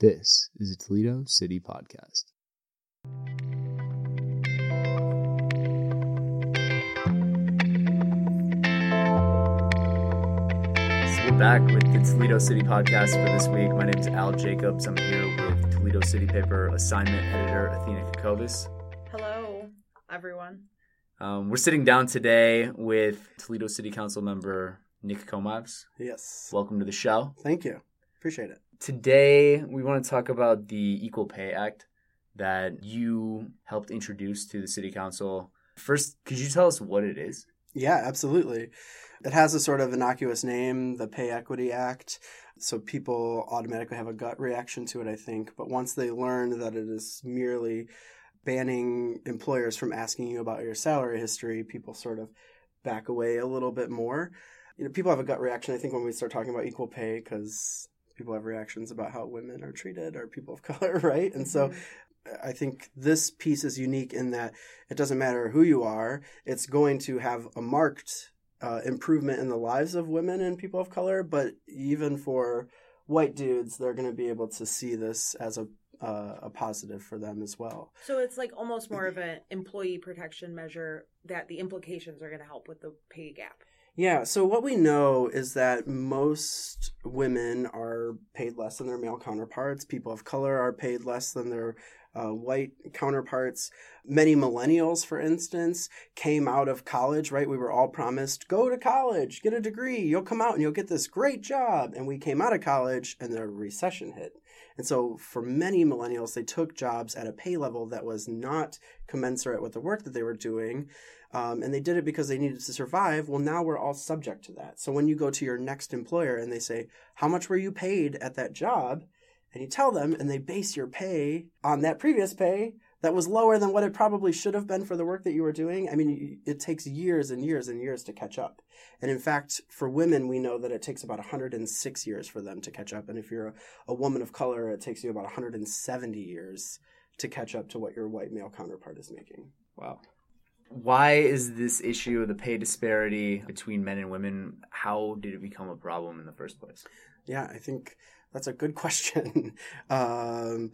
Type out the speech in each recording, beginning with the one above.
This is a Toledo City podcast. So we're back with the Toledo City podcast for this week. My name is Al Jacobs. I'm here with Toledo City Paper assignment editor Athena Kokovis. Hello, everyone. Um, we're sitting down today with Toledo City Council member Nick Komives. Yes. Welcome to the show. Thank you. Appreciate it. Today, we want to talk about the Equal Pay Act that you helped introduce to the City Council. First, could you tell us what it is? Yeah, absolutely. It has a sort of innocuous name, the Pay Equity Act. So people automatically have a gut reaction to it, I think. But once they learn that it is merely banning employers from asking you about your salary history, people sort of back away a little bit more. You know, people have a gut reaction, I think, when we start talking about equal pay because people have reactions about how women are treated or people of color, right? And so I think this piece is unique in that it doesn't matter who you are, it's going to have a marked uh, improvement in the lives of women and people of color, but even for white dudes, they're going to be able to see this as a uh, a positive for them as well. So it's like almost more of an employee protection measure that the implications are going to help with the pay gap. Yeah, so what we know is that most women are paid less than their male counterparts. People of color are paid less than their uh, white counterparts. Many millennials, for instance, came out of college, right? We were all promised go to college, get a degree, you'll come out and you'll get this great job. And we came out of college and the recession hit. And so, for many millennials, they took jobs at a pay level that was not commensurate with the work that they were doing. Um, and they did it because they needed to survive. Well, now we're all subject to that. So, when you go to your next employer and they say, How much were you paid at that job? And you tell them, and they base your pay on that previous pay that was lower than what it probably should have been for the work that you were doing. I mean, it takes years and years and years to catch up. And in fact, for women, we know that it takes about 106 years for them to catch up. And if you're a, a woman of color, it takes you about 170 years to catch up to what your white male counterpart is making. Wow. Why is this issue of the pay disparity between men and women? How did it become a problem in the first place? Yeah, I think that's a good question. um,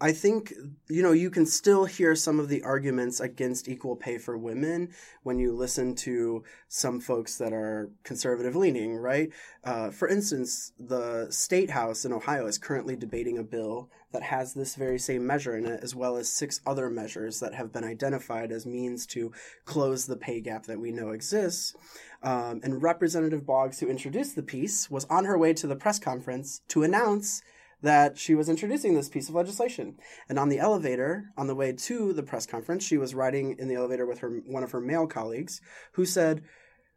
I think you know you can still hear some of the arguments against equal pay for women when you listen to some folks that are conservative leaning, right? Uh, for instance, the state house in Ohio is currently debating a bill that has this very same measure in it, as well as six other measures that have been identified as means to close the pay gap that we know exists. Um, and Representative Boggs, who introduced the piece, was on her way to the press conference to announce that she was introducing this piece of legislation. And on the elevator, on the way to the press conference, she was riding in the elevator with her one of her male colleagues who said,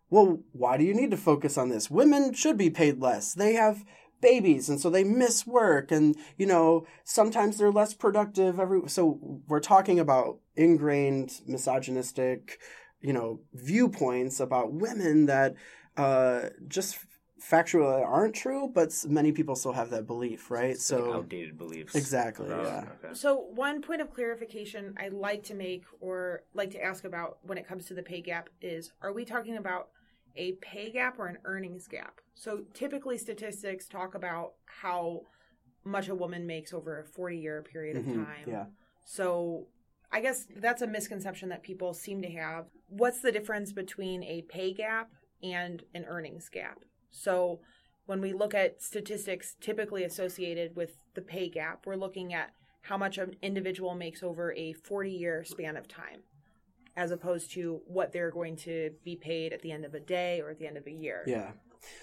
"Well, why do you need to focus on this? Women should be paid less. They have babies and so they miss work and you know sometimes they're less productive every so we're talking about ingrained misogynistic you know viewpoints about women that uh, just factually aren't true, but many people still have that belief, right? It's so like outdated beliefs. Exactly. Oh, yeah. Okay. So one point of clarification I like to make or like to ask about when it comes to the pay gap is: Are we talking about a pay gap or an earnings gap? So typically, statistics talk about how much a woman makes over a forty-year period of mm-hmm. time. Yeah. So I guess that's a misconception that people seem to have. What's the difference between a pay gap and an earnings gap? So when we look at statistics typically associated with the pay gap, we're looking at how much an individual makes over a 40 year span of time, as opposed to what they're going to be paid at the end of a day or at the end of a year. Yeah.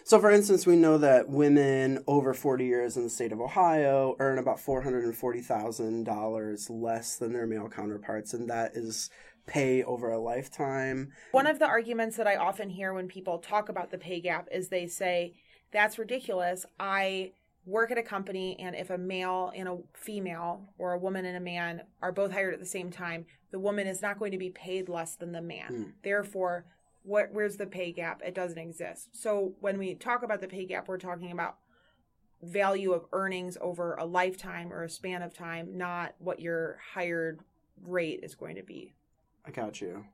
So, for instance, we know that women over 40 years in the state of Ohio earn about $440,000 less than their male counterparts, and that is pay over a lifetime. One of the arguments that I often hear when people talk about the pay gap is they say, That's ridiculous. I work at a company, and if a male and a female, or a woman and a man, are both hired at the same time, the woman is not going to be paid less than the man. Mm. Therefore, what, where's the pay gap? It doesn't exist. So when we talk about the pay gap, we're talking about value of earnings over a lifetime or a span of time, not what your hired rate is going to be. I got you.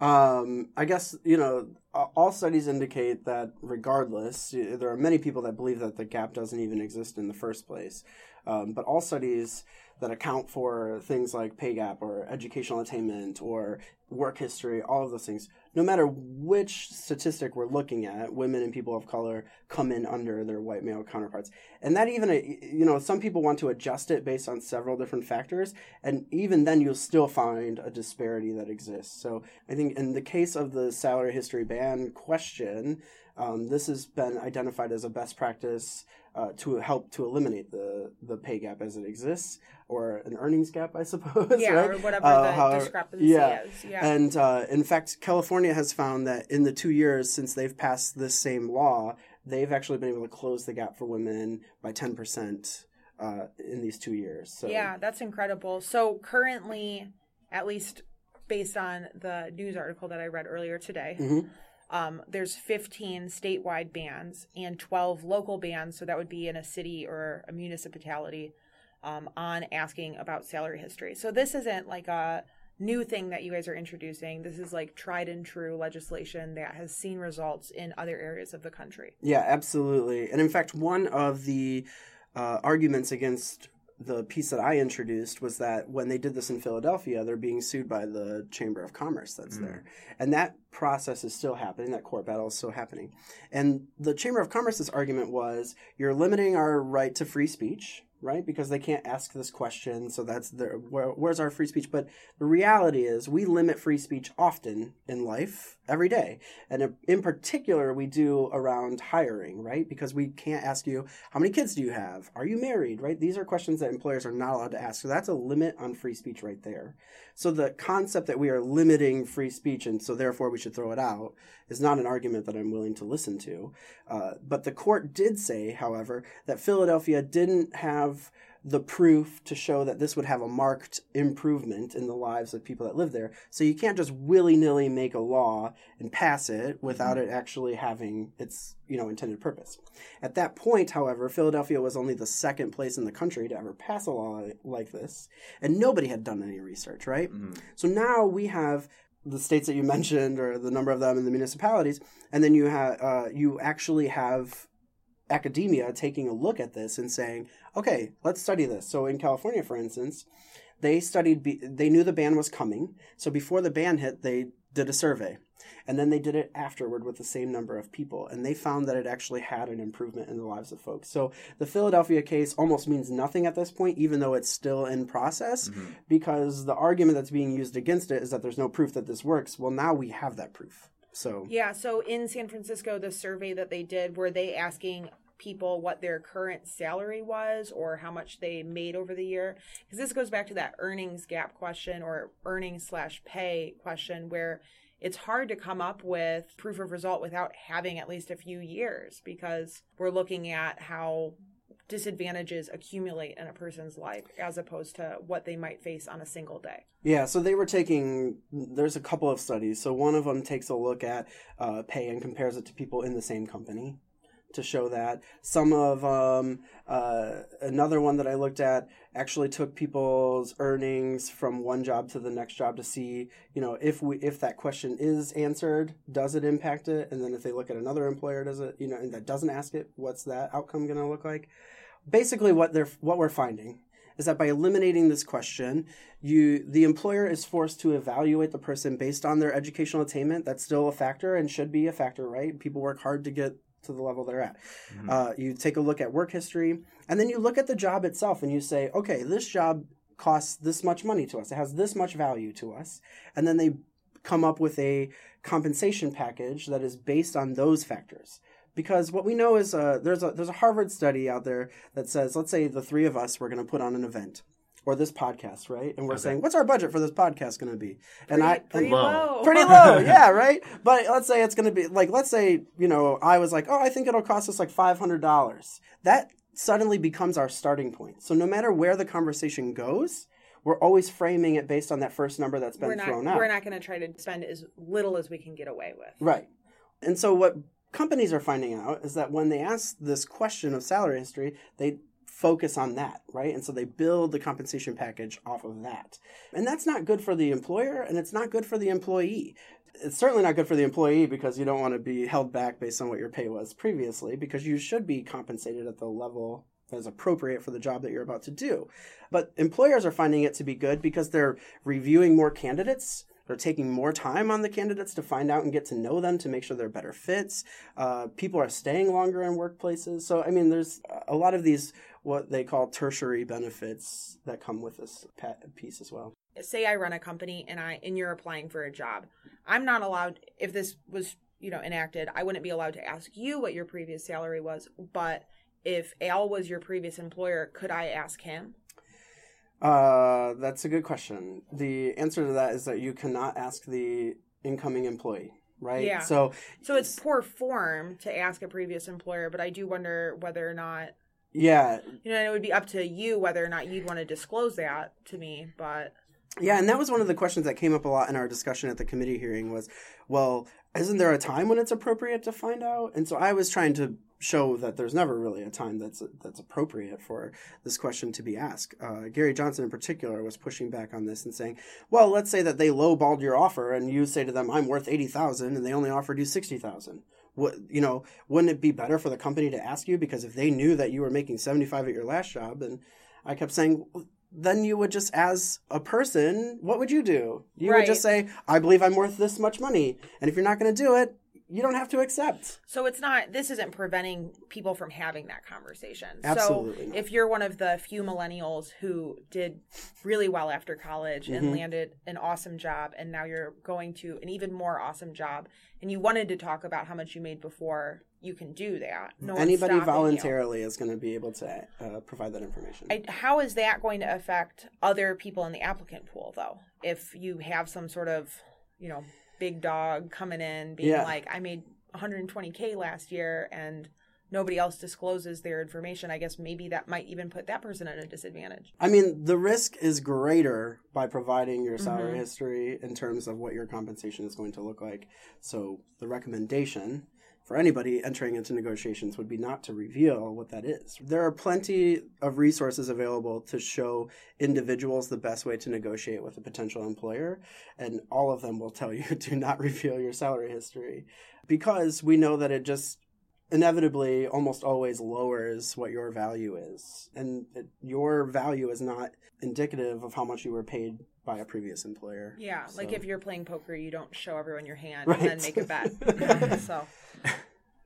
Um, I guess you know all studies indicate that regardless, there are many people that believe that the gap doesn't even exist in the first place. Um, but all studies that account for things like pay gap or educational attainment or work history, all of those things, no matter which statistic we're looking at, women and people of color come in under their white male counterparts. And that even, uh, you know, some people want to adjust it based on several different factors. And even then, you'll still find a disparity that exists. So I think in the case of the salary history ban question, um, this has been identified as a best practice uh, to help to eliminate the, the pay gap as it exists, or an earnings gap, I suppose. yeah, right? or whatever Uh, the however- discrepancy yeah. is. Yeah. And uh, in fact, California has found that in the two years since they've passed this same law, they've actually been able to close the gap for women by 10% uh, in these two years. So, Yeah, that's incredible. So currently, at least based on the news article that I read earlier today, Mhm. Um, there's 15 statewide bans and 12 local bans. So that would be in a city or a municipality um, on asking about salary history. So this isn't like a new thing that you guys are introducing. This is like tried and true legislation that has seen results in other areas of the country. Yeah, absolutely. And in fact, one of the uh, arguments against the piece that I introduced was that when they did this in Philadelphia, they're being sued by the Chamber of Commerce that's Mm. there. And that process is still happening, that court battle is still happening. And the Chamber of Commerce's argument was you're limiting our right to free speech, right? Because they can't ask this question, so that's their, where, where's our free speech? But the reality is we limit free speech often in life, every day. And in- particular, we do around hiring, right? Because we can't ask you, how many kids do you have? Are you married, right? These are questions that employers are not allowed to ask. So that's a limit on free speech right there. So the concept that we are limiting free speech and so therefore we should throw it out is not an argument that I'm willing to listen to. Uh, but the court did say, however, that Philadelphia didn't have the proof to show that this would have a marked improvement in the lives of people that live there. So you can't just willy nilly make a law and pass it without it actually having its you know intended purpose. At that point, however, Philadelphia was only the second place in the country to ever pass a law like this, and nobody had done any research, right? Mhm. So now we have the states that you mentioned, or the number of them in the municipalities, and then you have uh, you actually have academia taking a look at this and saying, okay, let's study this. So in California, for instance, they studied, be- they knew the ban was coming. So before the ban hit, they did a survey. And then they did it afterward with the same number of people. And they found that it actually had an improvement in the lives of folks. So the Philadelphia case almost means nothing at this point, even though it's still in process, Mhm. because the argument that's being used against it is that there's no proof that this works. Well, now we have that proof. So Yeah, so in San Francisco, the survey that they did, were they asking people what their current salary was or how much they made over the year? Because this goes back to that earnings gap question or earnings slash pay question where it's hard to come up with proof of result without having at least a few years because we're looking at how disadvantages accumulate in a person's life as opposed to what they might face on a single day. Yeah, so they were taking. There's a couple of studies. So one of them takes a look at uh, pay and compares it to people in the same company to show that. Some of um, uh, another one that I looked at actually took people's earnings from one job to the next job to see, you know, if we if that question is answered, does it impact it? And then if they look at another employer, does it, you know, and that doesn't ask it, what's that outcome going to look like? Basically, what they're what we're finding is that by eliminating this question, you the employer is forced to evaluate the person based on their educational attainment. That's still a factor and should be a factor, right? People work hard to get to the level they're at. Mhm. Uh, you take a look at work history, and then you look at the job itself, and you say, okay, this job costs this much money to us. It has this much value to us, and then they come up with a compensation package that is based on those factors. Because what we know is uh, there's a there's a Harvard study out there that says, let's say the three of us were going to put on an event or this podcast, right? And we're Okay. saying, what's our budget for this podcast going to be? and I pretty and- Low. low. pretty low, yeah, right. But let's say it's going to be like, let's say you know, I was like, oh, I think it'll cost us like five hundred dollars. That suddenly becomes our starting point. So no matter where the conversation goes, we're always framing it based on that first number that's been we're not thrown out. we're not going to try to spend as little as we can get away with. Right. And so what companies are finding out is that when they ask this question of salary history, they focus on that, right? And so they build the compensation package off of that. And that's not good for the employer and it's not good for the employee. It's certainly not good for the employee because you don't want to be held back based on what your pay was previously because you should be compensated at the level that is appropriate for the job that you're about to do. But employers are finding it to be good because they're reviewing more candidates they're taking more time on the candidates to find out and get to know them to make sure they're better fits. Uh, people are staying longer in workplaces. So, I mean, there's a lot of these what they call tertiary benefits that come with this piece as well. Say I run a company and I and you're applying for a job. I'm not allowed if this was, you know, enacted, I wouldn't be allowed to ask you what your previous salary was, but if Al was your previous employer, could I ask him? Uh, that's a good question. The answer to that is that you cannot ask the incoming employee, right? Yeah. So, so it's poor form to ask a previous employer, but I do wonder whether or not. Yeah. You know, it would be up to you whether or not you'd want to disclose that to me, but. Yeah, and that was one of the questions that came up a lot in our discussion at the committee hearing was, well, isn't there a time when it's appropriate to find out? And so I was trying to show that there's never really a time that's that's appropriate for this question to be asked. Uh, Gary Johnson, in particular, was pushing back on this and saying, "Well, let's say that they lowballed your offer, and you say to them, "I'm worth eighty thousand, and they only offered you sixty thousand. What you know? Wouldn't it be better for the company to ask you because if they knew that you were making seventy five at your last job?" And I kept saying, then you would just, as a person, what would you do? You right. would just say, I believe I'm worth this much money. And if you're not going to do it, you don't have to accept. So it's not this isn't preventing people from having that conversation. Absolutely. So if you're one of the few millennials who did really well after college and mm-hmm. landed an awesome job and now you're going to an even more awesome job and you wanted to talk about how much you made before, you can do that. No Anybody voluntarily you. is going to be able to uh, provide that information. I, how is that going to affect other people in the applicant pool though? If you have some sort of, you know, big dog coming in being yeah. like, I made 120K last year and nobody else discloses their information, I guess maybe that might even put that person at a disadvantage. I mean, the risk is greater by providing your salary mm-hmm. history in terms of what your compensation is going to look like. So the recommendation for anybody entering into negotiations would be not to reveal what that is. There are plenty of resources available to show individuals the best way to negotiate with a potential employer, and all of them will tell you do not reveal your salary history because we know that it just inevitably almost always lowers what your value is. And your value is not indicative of how much you were paid by a previous employer. Yeah, so. like if you're playing poker, you don't show everyone your hand right. and then make a bet. so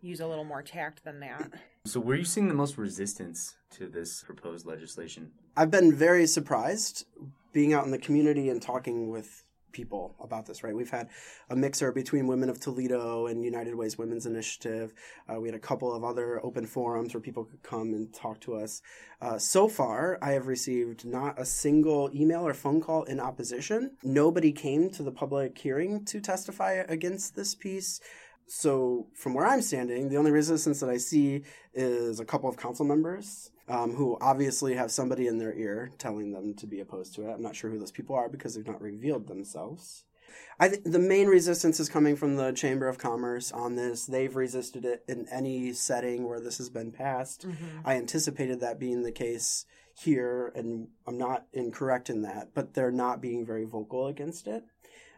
use a little more tact than that. So, where are you seeing the most resistance to this proposed legislation? I've been very surprised being out in the community and talking with people about this, right? We've had a mixer between Women of Toledo and United Way's Women's Initiative. Uh, we had a couple of other open forums where people could come and talk to us. Uh, so far, I have received not a single email or phone call in opposition. Nobody came to the public hearing to testify against this piece. So, from where I'm standing, the only resistance that I see is a couple of council members um, who obviously have somebody in their ear telling them to be opposed to it. I'm not sure who those people are because they've not revealed themselves. I think the main resistance is coming from the Chamber of Commerce on this. They've resisted it in any setting where this has been passed. Mm-hmm. I anticipated that being the case here, and I'm not incorrect in that, but they're not being very vocal against it.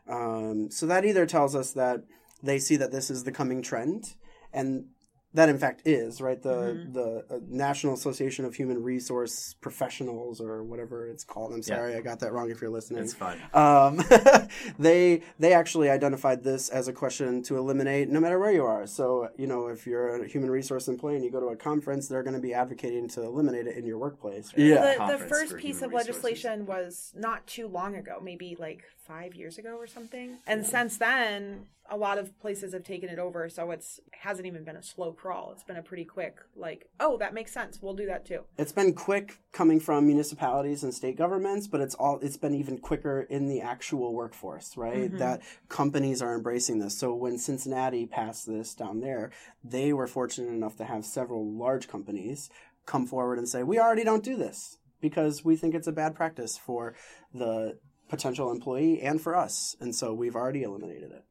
Um, so that either tells us that they see that this is the coming trend and that in fact is right the mm-hmm. the uh, National Association of Human Resource Professionals or whatever it's called. I'm sorry, yeah. I got that wrong. If you're listening, it's fine. Um, they they actually identified this as a question to eliminate no matter where you are. So you know if you're a human resource employee and you go to a conference, they're going to be advocating to eliminate it in your workplace. Yeah, the, the first piece of legislation was not too long ago, maybe like five years ago or something, and since then a lot of places have taken it over so it's hasn't even been a slow crawl. It's been a pretty quick like oh that makes sense. We'll do that too. It's been quick coming from municipalities and state governments but it's all it's been even quicker in the actual workforce right? Mm-hmm. that companies are embracing this. So when cincinnati passed this down there they were fortunate enough to have several large companies come forward and say we already don't do this because we think it's a bad practice for the potential employee and for us and so we've already eliminated it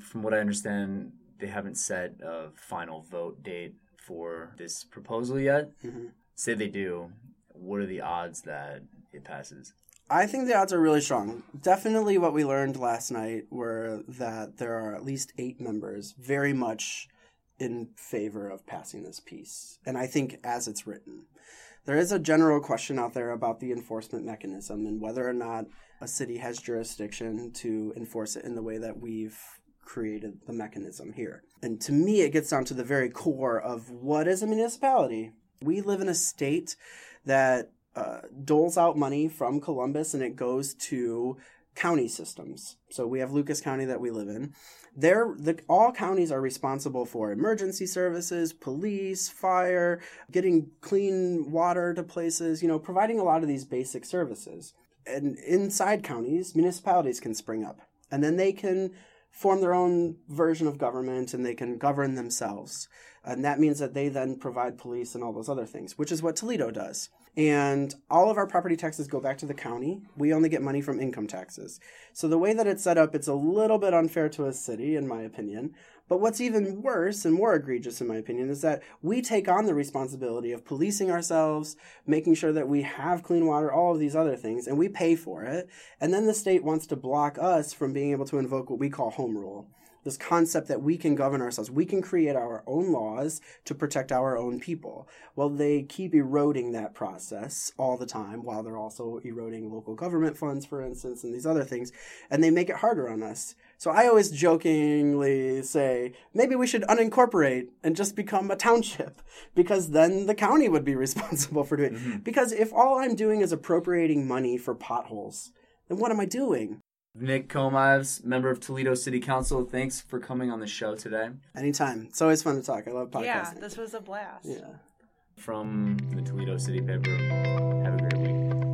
from what I understand, they haven't set a final vote date for this proposal yet. Mm-hmm. say they do, what are the odds that it passes? I think the odds are really strong. Definitely, what we learned last night were that there are at least eight members very much in favor of passing this piece. And I think as it's written, there is a general question out there about the enforcement mechanism and whether or not a city has jurisdiction to enforce it in the way that we've created the mechanism here. And to me, it gets down to the very core of what is a municipality. We live in a state that uh, doles out money from Columbus and it goes to county systems. So we have Lucas County that we live in. There, the, all counties are responsible for emergency services, police, fire, getting clean water to places, you know, providing a lot of these basic services. And inside counties, municipalities can spring up. And then they can form their own version of government and they can govern themselves. And that means that they then provide police and all those other things, which is what Toledo does. And all of our property taxes go back to the county. We only get money from income taxes. So the way that it's set up, it's a little bit unfair to a city, in my opinion. But what's even worse and more egregious, in my opinion, is that we take on the responsibility of policing ourselves, making sure that we have clean water, all of these other things, and we pay for it. And then the state wants to block us from being able to invoke what we call home rule this concept that we can govern ourselves. We can create our own laws to protect our own people. Well, they keep eroding that process all the time while they're also eroding local government funds, for instance, and these other things. And they make it harder on us. So I always jokingly say, maybe we should unincorporate and just become a township because then the county would be responsible for doing it. Mm-hmm. Because if all I'm doing is appropriating money for potholes, then what am I doing? Nick Komives, member of Toledo City Council, thanks for coming on the show today. Anytime. It's always fun to talk. I love podcasting. Yeah, this was a blast. Yeah. From the Toledo City paper, have a great week.